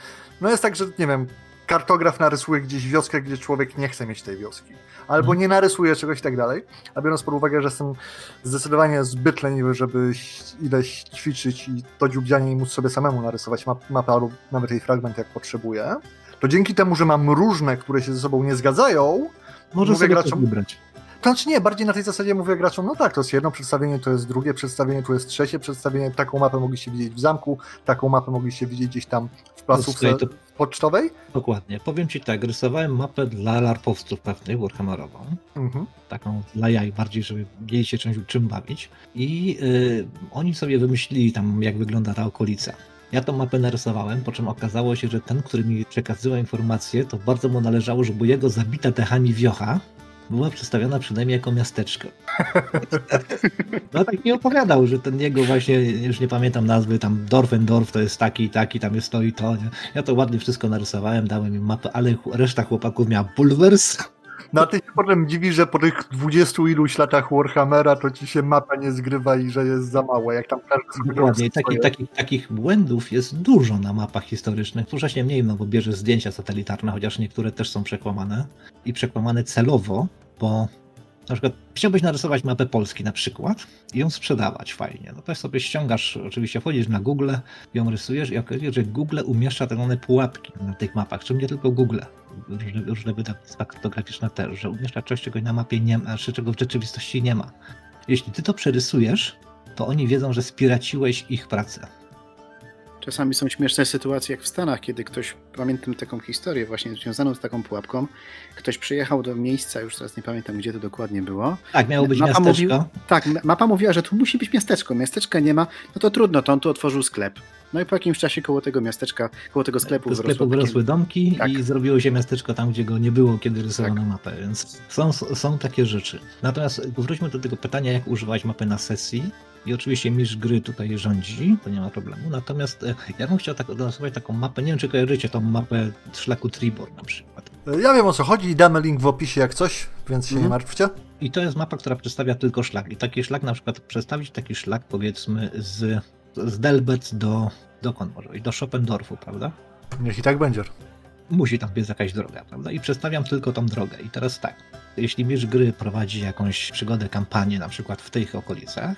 no jest tak, że nie wiem, kartograf narysuje gdzieś wioskę, gdzie człowiek nie chce mieć tej wioski, albo Mhm. nie narysuje czegoś i tak dalej, a biorąc pod uwagę, że jestem zdecydowanie zbyt leniwy, żeby ileś ćwiczyć i to dziubdzianie i móc sobie samemu narysować map, mapę albo nawet jej fragment jak potrzebuję, to dzięki temu, że mam różne, które się ze sobą nie zgadzają, Może Mówię sobie graczom- to wybrać. to znaczy nie, bardziej na tej zasadzie mówię graczom, no tak, to jest jedno przedstawienie, to jest drugie przedstawienie, tu jest trzecie przedstawienie, taką mapę mogliście widzieć w zamku, taką mapę mogliście widzieć gdzieś tam w placówce Słuchaj, to pocztowej. Dokładnie. Powiem ci tak, rysowałem mapę dla larpowców pewnej, Warhammerową. Mhm. Taką dla jaj bardziej, żeby mieli się czymś czym bawić. I y, oni sobie wymyślili tam, jak wygląda ta okolica. Ja tą mapę narysowałem, po czym okazało się, że ten, który mi przekazywał informacje, to bardzo mu należało, żeby jego zabita techami wiocha była przedstawiona przynajmniej jako miasteczko. No tak mi opowiadał, że ten jego właśnie, już nie pamiętam nazwy, tam Dorfendorf to jest taki i taki, tam jest to i to. Nie? Ja to ładnie wszystko narysowałem, dałem im mapę, ale reszta chłopaków miała bulwers. No a ty się potem dziwi, że po tych dwudziestu iluś latach Warhammera to ci się mapa nie zgrywa i że jest za mała, jak tam każdy Dokładnie. Taki, swoje. takich, błędów jest dużo na mapach historycznych. Współcześnie mniej, no bo bierze zdjęcia satelitarne, chociaż niektóre też są przekłamane. I przekłamane celowo, bo na przykład chciałbyś narysować mapę Polski na przykład i ją sprzedawać fajnie. No to sobie ściągasz, oczywiście wchodzisz na Google, ją rysujesz i okazuje że Google umieszcza tak zwane pułapki na tych mapach, czym nie tylko Google. Różne, różne wydawnictwa kartograficzne też, że umieszcza coś, czego na mapie nie ma, czy czego w rzeczywistości nie ma. Jeśli ty to przerysujesz, to oni wiedzą, że spiraciłeś ich pracę. Czasami są śmieszne sytuacje, jak w Stanach, kiedy ktoś, pamiętam taką historię właśnie związaną z taką pułapką, ktoś przyjechał do miejsca, już teraz nie pamiętam, gdzie to dokładnie było. Tak, miało być Mapa miasteczko. mówił- Tak, mapa mówiła, że tu musi być miasteczko, miasteczka nie ma, no to trudno, to on tu otworzył sklep. No i po jakimś czasie koło tego miasteczka, koło tego sklepu wyrosło sklepu takie- wyrosły domki Tak. i zrobiło się miasteczko tam, gdzie go nie było, kiedy rysowano mapę, więc są, są takie rzeczy. Natomiast wróćmy do tego pytania, jak używać mapy na sesji. I oczywiście mistrz gry tutaj rządzi, to nie ma problemu. Natomiast e, ja bym chciał tak, narysować taką mapę, nie wiem czy kojarzycie tą mapę szlaku Tribor na przykład. Ja wiem o co chodzi i damy link w opisie jak coś, więc się nie Mhm. martwcie. I to jest mapa, która przedstawia tylko szlak. I taki szlak, na przykład przedstawić taki szlak powiedzmy z, z Delbec do, dokąd może być, do Schopendorfu, prawda? Niech i tak będzie. musi tam być jakaś droga, prawda? I przedstawiam tylko tą drogę. I teraz tak, jeśli mistrz gry prowadzi jakąś przygodę, kampanię, na przykład w tych okolicach,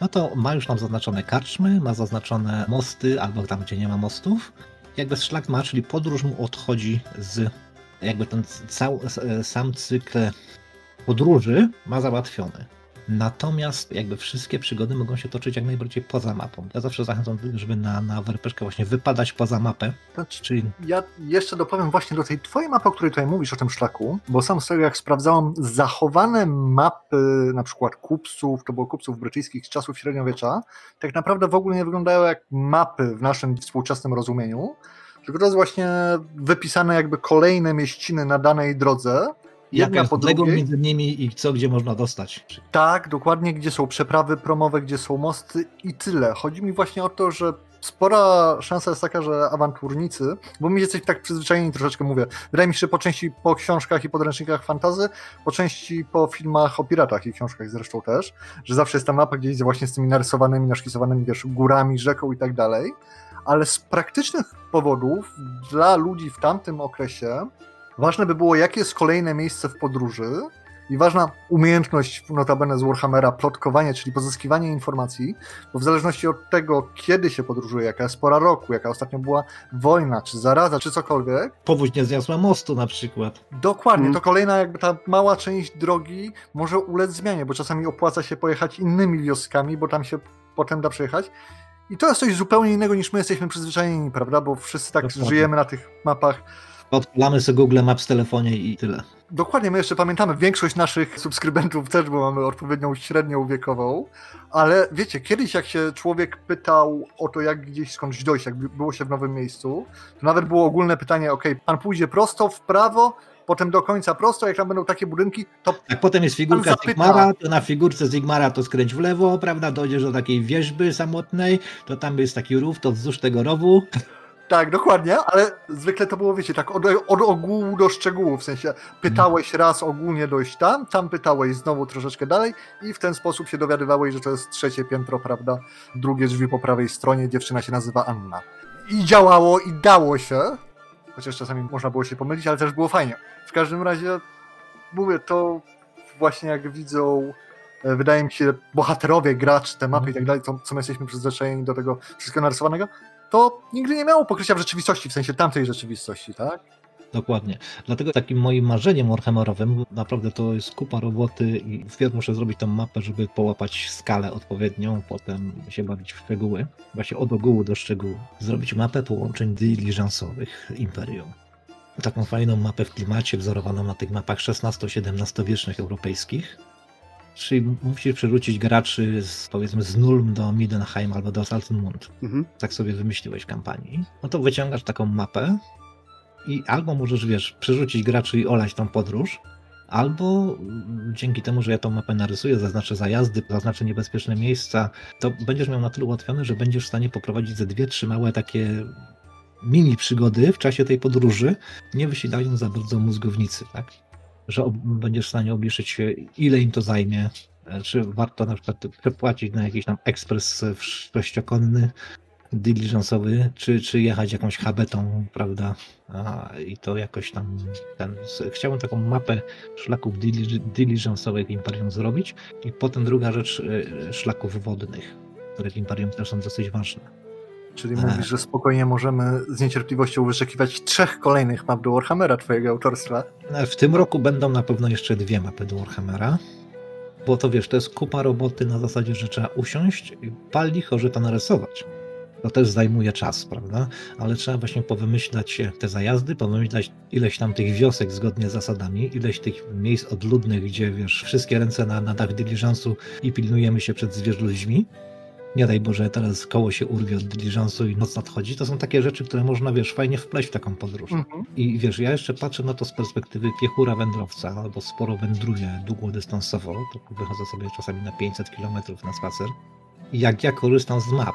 no to ma już tam zaznaczone karczmy, ma zaznaczone mosty, albo tam, gdzie nie ma mostów. Jakby szlak ma, czyli podróż mu odchodzi z, jakby ten cał, sam cykl podróży ma załatwiony. Natomiast jakby wszystkie przygody mogą się toczyć jak najbardziej poza mapą. Ja zawsze zachęcam do tego, żeby na, na werpeszkę właśnie wypadać poza mapę, Znaczy, czyli Ja jeszcze dopowiem właśnie do tej twojej mapy, o której tutaj mówisz, o tym szlaku, bo sam tego jak sprawdzałem, zachowane mapy na przykład kupców, to było kupców brytyjskich z czasów średniowiecza, tak naprawdę w ogóle nie wyglądają jak mapy w naszym współczesnym rozumieniu, tylko to jest właśnie wypisane jakby kolejne mieściny na danej drodze, Jaka jest odległość między nimi i co, gdzie można dostać. Tak, dokładnie, gdzie są przeprawy promowe, gdzie są mosty i tyle. Chodzi mi właśnie o to, że spora szansa jest taka, że awanturnicy, bo my jesteśmy tak przyzwyczajeni troszeczkę, mówię, wydaje mi się, po części po książkach i podręcznikach fantazy, po części po filmach o piratach i książkach zresztą też, że zawsze jest ta mapa gdzieś właśnie z tymi narysowanymi, naszkicowanymi, wiesz, górami, rzeką i tak dalej, ale z praktycznych powodów dla ludzi w tamtym okresie ważne by było, jakie jest kolejne miejsce w podróży i ważna umiejętność notabene z Warhammera, plotkowanie, czyli pozyskiwanie informacji, bo w zależności od tego, kiedy się podróżuje, jaka jest pora roku, jaka ostatnio była wojna, czy zaraza, czy cokolwiek, Powódź nie zniosła mostu na przykład. Dokładnie, Mm. to kolejna jakby ta mała część drogi może ulec zmianie, bo czasami opłaca się pojechać innymi wioskami, bo tam się potem da przejechać. I to jest coś zupełnie innego niż my jesteśmy przyzwyczajeni, prawda? Bo wszyscy tak Dokładnie. żyjemy na tych mapach. Odpalamy sobie Google Maps w telefonie i tyle. Dokładnie, my jeszcze pamiętamy, większość naszych subskrybentów też, bo mamy odpowiednią średnią wiekową, ale wiecie, kiedyś jak się człowiek pytał o to, jak gdzieś skądś dojść, jak było się w nowym miejscu, to nawet było ogólne pytanie, ok, pan pójdzie prosto, w prawo, potem do końca prosto, jak tam będą takie budynki, to Jak potem jest figurka. Zigmara, to na figurce Zigmara to skręć w lewo, prawda? Dojdziesz do takiej wieżby samotnej, to tam jest taki rów, to wzdłuż tego rowu. Tak, dokładnie, ale zwykle to było, wiecie, tak od, od ogółu do szczegółu, w sensie pytałeś raz ogólnie dojść tam, tam pytałeś znowu troszeczkę dalej i w ten sposób się dowiadywałeś, że to jest trzecie piętro, prawda, drugie drzwi po prawej stronie, dziewczyna się nazywa Anna. I działało i dało się, chociaż czasami można było się pomylić, ale też było fajnie. W każdym razie, mówię, to właśnie jak widzą e, wydaje mi się, bohaterowie, gracz, te mapy i tak dalej, co, co my jesteśmy przyzwyczajeni do tego wszystkiego narysowanego, to nigdy nie miało pokrycia w rzeczywistości, w sensie tamtej rzeczywistości, tak? Dokładnie. Dlatego takim moim marzeniem warhammerowym, naprawdę to jest kupa roboty i wpierw muszę zrobić tą mapę, żeby połapać skalę odpowiednią, potem się bawić w szczegóły. Właśnie od ogółu do szczegółu. Zrobić mapę połączeń dyliżansowych Imperium. Taką fajną mapę w klimacie, wzorowaną na tych mapach XVI-XVII wiecznych europejskich. Czyli musisz przerzucić graczy z, powiedzmy z Nulm do Midenheim albo do Salzenmund Mhm. tak sobie wymyśliłeś kampanii, no to wyciągasz taką mapę i albo możesz, wiesz, przerzucić graczy i olać tą podróż, albo mm, dzięki temu, że ja tą mapę narysuję, zaznaczę zajazdy, zaznaczę niebezpieczne miejsca, to będziesz miał na tyle ułatwione, że będziesz w stanie poprowadzić ze dwie, trzy małe takie mini przygody w czasie tej podróży, nie wysilając za bardzo mózgownicy, tak? Że będziesz w stanie obliczyć ile im to zajmie, e, czy warto na przykład przepłacić na jakiś tam ekspres e, sześciokonny, diligence'owy, czy, czy jechać jakąś habetą, prawda? A, I to jakoś tam ten. Chciałbym taką mapę szlaków dili- diligence'owych w Imperium zrobić. I potem druga rzecz y, szlaków wodnych, które w Imperium też są dosyć ważne. Czyli mówisz, że spokojnie możemy z niecierpliwością wyczekiwać trzech kolejnych map do Warhammera, twojego autorstwa. W tym roku będą na pewno jeszcze dwie mapy do Warhammera. Bo to wiesz, to jest kupa roboty na zasadzie, że trzeba usiąść i pal licho, że to narysować. To też zajmuje czas, prawda? Ale trzeba właśnie powymyślać te zajazdy, powymyślać ileś tam tych wiosek zgodnie z zasadami, ileś tych miejsc odludnych, gdzie wiesz, wszystkie ręce na, na dach dyliżansu i pilnujemy się przed zwierzoludźmi. Nie daj Boże, teraz koło się urwie od dyliżansu i noc nadchodzi. To są takie rzeczy, które można, wiesz, fajnie wpleść w taką podróż. Mhm. I wiesz, ja jeszcze patrzę na to z perspektywy piechura wędrowca, albo sporo wędruję długodystansowo, to wychodzę sobie czasami na 500 km na spacer. I jak ja korzystam z map,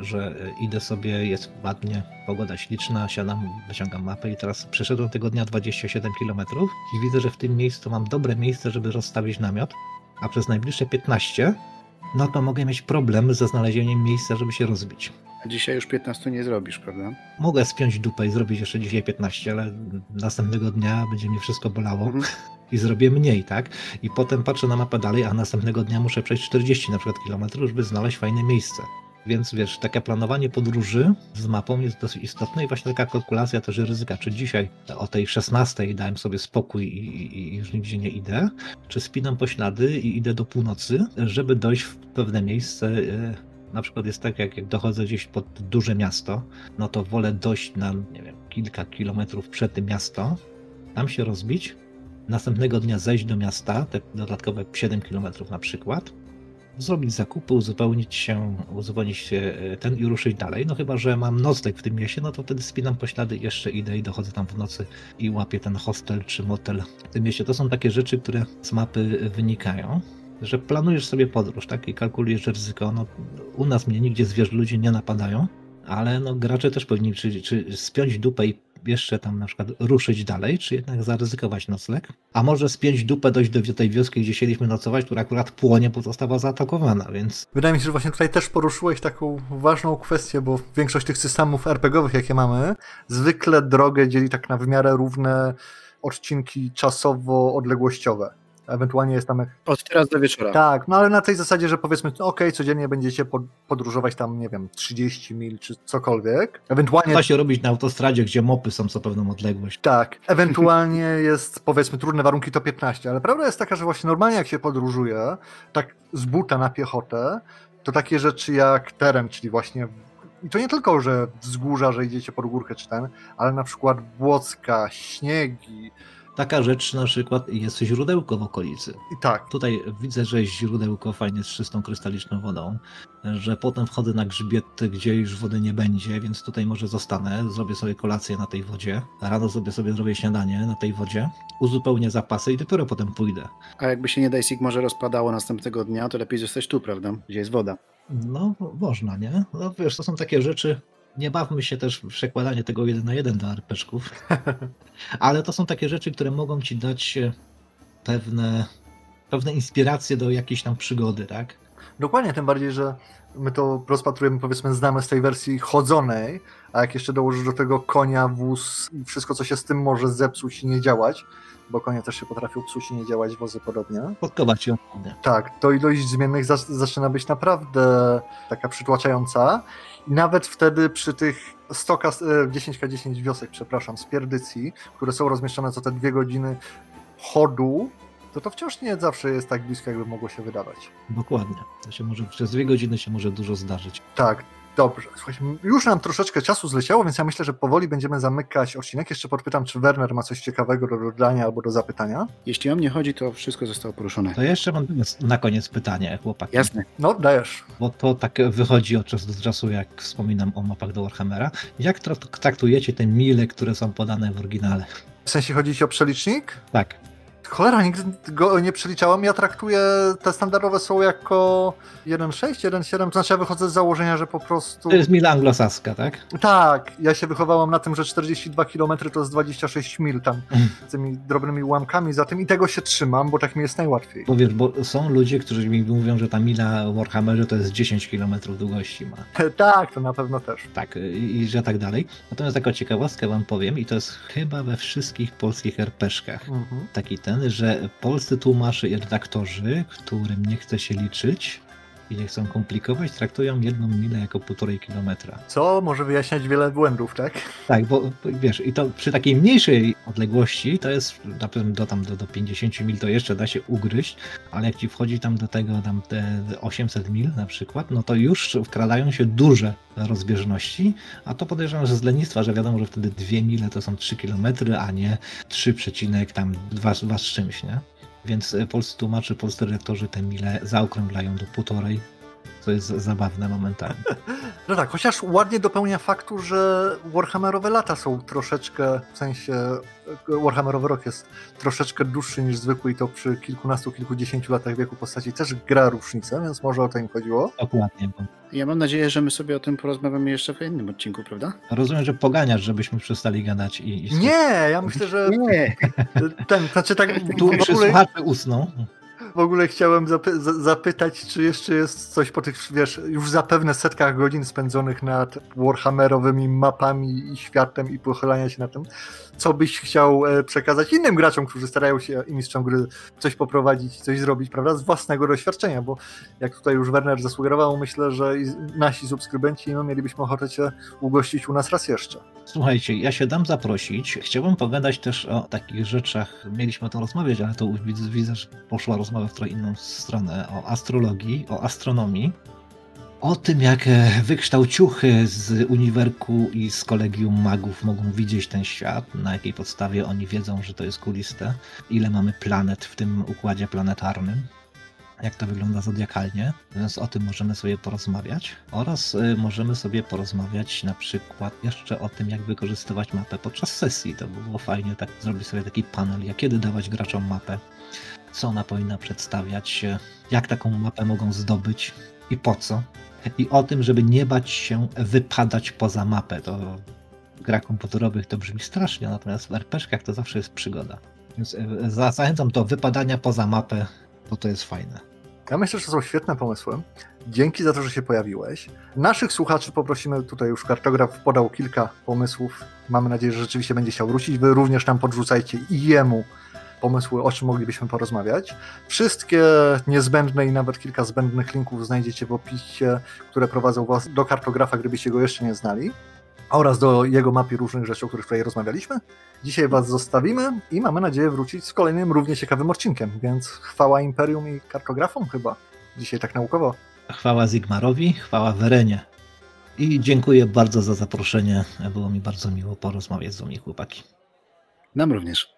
że idę sobie, jest ładnie, pogoda śliczna, siadam, wyciągam mapę i teraz przeszedłem tego dnia 27 km i widzę, że w tym miejscu mam dobre miejsce, żeby rozstawić namiot, a przez najbliższe 15 no to mogę mieć problem ze znalezieniem miejsca, żeby się rozbić. A dzisiaj już 15 nie zrobisz, prawda? Mogę spiąć dupę i zrobić jeszcze dzisiaj 15, ale następnego dnia będzie mnie wszystko bolało Mhm. i zrobię mniej, tak? I potem patrzę na mapę dalej, a następnego dnia muszę przejść 40 na przykład kilometrów, żeby znaleźć fajne miejsce. Więc wiesz, takie planowanie podróży z mapą jest dosyć istotne i właśnie taka kalkulacja też ryzyka, czy dzisiaj o tej 16 dałem sobie spokój i, i, już nigdzie nie idę, czy spinam poślady i idę do północy, żeby dojść w pewne miejsce. e, Na przykład jest tak, jak, jak dochodzę gdzieś pod duże miasto, no to wolę dojść na, nie wiem, kilka kilometrów przed tym miasto, tam się rozbić, następnego dnia zejść do miasta, te dodatkowe 7 km na przykład, zrobić zakupy, uzupełnić się, uzupełnić się e, ten i ruszyć dalej. No chyba, że mam nocleg w tym mieście, no to wtedy spinam poślady, jeszcze idę i dochodzę tam w nocy i łapię ten hostel czy motel w tym mieście. To są takie rzeczy, które z mapy wynikają. Że planujesz sobie podróż, tak? I kalkulujesz ryzyko. No, u nas mnie nigdzie zwierzę ludzie nie napadają, ale no, gracze też powinni czy, czy spiąć dupę i jeszcze tam na przykład ruszyć dalej, czy jednak zaryzykować nocleg. A może spiąć dupę, dojść do tej wioski, gdzie chcieliśmy nocować, która akurat płonie, bo została zaatakowana, więc Wydaje mi się, że właśnie tutaj też poruszyłeś taką ważną kwestię, bo większość tych systemów RPGowych, jakie mamy, zwykle drogę dzieli tak na w miarę równe odcinki czasowo-odległościowe. Ewentualnie jest tam Od teraz do wieczora. tak, no ale na tej zasadzie, że powiedzmy, okej, codziennie będziecie pod, podróżować tam, nie wiem, 30 mil czy cokolwiek. Ewentualnie Da się robić na autostradzie, gdzie mopy są co pewną odległość. tak, ewentualnie jest powiedzmy trudne warunki to 15, ale prawda jest taka, że właśnie normalnie jak się podróżuje, tak z buta na piechotę, to takie rzeczy jak teren, czyli właśnie i to nie tylko, że wzgórza, że idziecie pod górkę czy ten, ale na przykład błocka, śniegi Taka rzecz na przykład jest źródełko w okolicy. i tak. Tutaj widzę, że jest źródełko fajnie z czystą krystaliczną wodą, że potem wchodzę na grzbiet, gdzie już wody nie będzie, więc tutaj może zostanę, zrobię sobie kolację na tej wodzie, rano sobie sobie zrobię śniadanie na tej wodzie, uzupełnię zapasy i dopiero potem pójdę. A jakby się nie daj Sigmarze rozpadało następnego dnia, to lepiej zostać tu, prawda? Gdzie jest woda. No, można, nie? No wiesz, to są takie rzeczy, nie bawmy się też w przekładanie tego jeden na jeden do arpeszków, ale to są takie rzeczy, które mogą ci dać e, pewne, pewne inspiracje do jakiejś tam przygody, tak? Dokładnie, tym bardziej, że my to rozpatrujemy, powiedzmy, znamy z tej wersji chodzonej, a jak jeszcze dołożysz do tego konia, wóz i wszystko, co się z tym może zepsuć i nie działać, bo konie też się potrafią psuć i nie działać, wozy podobnie. Podkować ją. Tak, to ilość zmiennych za- zaczyna być naprawdę taka przytłaczająca i nawet wtedy przy tych 100 kas- e, 10K10 wiosek, przepraszam, z pierdycji, które są rozmieszczone co te dwie godziny chodu, to to wciąż nie zawsze jest tak blisko, jakby mogło się wydawać. Dokładnie. To się może przez dwie godziny się może dużo zdarzyć. Tak, dobrze. Słuchajcie, już nam troszeczkę czasu zleciało, więc ja myślę, że powoli będziemy zamykać odcinek. Jeszcze podpytam, czy Werner ma coś ciekawego do dodania albo do zapytania. Jeśli o mnie chodzi, to wszystko zostało poruszone. To jeszcze mam na koniec pytanie, chłopaki. Jasne. No, dajesz. Bo to tak wychodzi od czasu do czasu, jak wspominam o mapach do Warhammera. Jak tra- traktujecie te mile, które są podane w oryginale? W sensie chodzi ci o przelicznik? Tak. Cholera, nigdy go nie przeliczałem. Ja traktuję te standardowe są jako 1.6, 1.7, to znaczy ja wychodzę z założenia, że po prostu... To jest mila anglosaska, tak? Tak, ja się wychowałam na tym, że 42 km to jest 26 mil tam, Mm. z tymi drobnymi ułamkami za tym i tego się trzymam, bo tak mi jest najłatwiej. Bo wiesz, bo są ludzie, którzy mi mówią, że ta mila w Warhammerze to jest 10 km długości ma. Tak, to na pewno też. Tak, i, i że tak dalej. Natomiast taką ciekawostkę wam powiem, i to jest chyba we wszystkich polskich RPszkach. Mhm. Taki ten, że polscy tłumacze i redaktorzy, którym nie chce się liczyć i nie chcą komplikować, traktują jedną milę jako półtorej kilometra. Co może wyjaśniać wiele błędów, tak? Tak, bo wiesz, i to przy takiej mniejszej odległości to jest na pewno do, tam do, do 50 mil to jeszcze da się ugryźć, ale jak ci wchodzi tam do tego tam te 800 mil na przykład, no to już wkradają się duże rozbieżności, a to podejrzewam, że z lenistwa, że wiadomo, że wtedy 2 mile to są 3 km, a nie 3, tam 2, 2 z czymś, nie? Więc e, polscy tłumacze, polscy redaktorzy te mile zaokrąglają do półtorej, co jest zabawne momentami. No tak, chociaż ładnie dopełnia faktu, że Warhammerowe lata są troszeczkę, w sensie Warhammerowy rok jest troszeczkę dłuższy niż zwykły i to przy kilkunastu, kilkudziesięciu latach wieku postaci też gra różnicę, więc może o to im chodziło. Dokładnie, Ja mam nadzieję, że my sobie o tym porozmawiamy jeszcze w innym odcinku, prawda? rozumiem, że poganiasz, żebyśmy przestali gadać i... i Nie, ja myślę, że Nie. ten, znaczy tak Tu w ogóle, usną. W ogóle chciałem zapy za- zapytać, czy jeszcze jest coś po tych, wiesz, już zapewne setkach godzin spędzonych nad Warhammerowymi mapami i światem i pochylania się na tym, co byś chciał e, przekazać innym graczom, którzy starają się i mistrzom gry coś poprowadzić, coś zrobić, prawda, z własnego doświadczenia, bo jak tutaj już Werner zasugerował, myślę, że nasi subskrybenci no, mielibyśmy ochotę Cię ugościć u nas raz jeszcze. Słuchajcie, ja się dam zaprosić. Chciałbym pogadać też o takich rzeczach. Mieliśmy o tym rozmawiać, ale to widzę, że poszła rozmowa w trochę inną stronę. O astrologii, o astronomii. O tym, jak e, wykształciuchy z uniwerku i z kolegium magów mogą widzieć ten świat, na jakiej podstawie oni wiedzą, że to jest kuliste, ile mamy planet w tym układzie planetarnym, jak to wygląda zodiakalnie, więc o tym możemy sobie porozmawiać. Oraz y, możemy sobie porozmawiać na przykład jeszcze o tym, jak wykorzystywać mapę podczas sesji. To by było fajnie tak zrobić sobie taki panel, jak kiedy dawać graczom mapę, co ona powinna przedstawiać, y, jak taką mapę mogą zdobyć i po co. I o tym, żeby nie bać się wypadać poza mapę. To w grach komputerowych to brzmi strasznie, natomiast w RPG-kach to zawsze jest przygoda. Więc y, za- zachęcam do wypadania poza mapę, bo to jest fajne. Ja myślę, że to są świetne pomysły. Dzięki za to, że się pojawiłeś. Naszych słuchaczy poprosimy, tutaj już kartograf podał kilka pomysłów. Mamy nadzieję, że rzeczywiście będzie chciał wrócić. Wy również nam podrzucajcie i jemu pomysły, o czym moglibyśmy porozmawiać. Wszystkie niezbędne i nawet kilka zbędnych linków znajdziecie w opisie, które prowadzą was do kartografa, gdybyście go jeszcze nie znali, oraz do jego mapy różnych rzeczy, o których tutaj rozmawialiśmy. Dzisiaj was zostawimy i mamy nadzieję wrócić z kolejnym równie ciekawym odcinkiem, więc chwała Imperium i kartografom chyba. Dzisiaj tak naukowo. Chwała Zigmarowi, chwała Werenie. I dziękuję bardzo za zaproszenie. Było mi bardzo miło porozmawiać z wami, chłopaki. Nam również.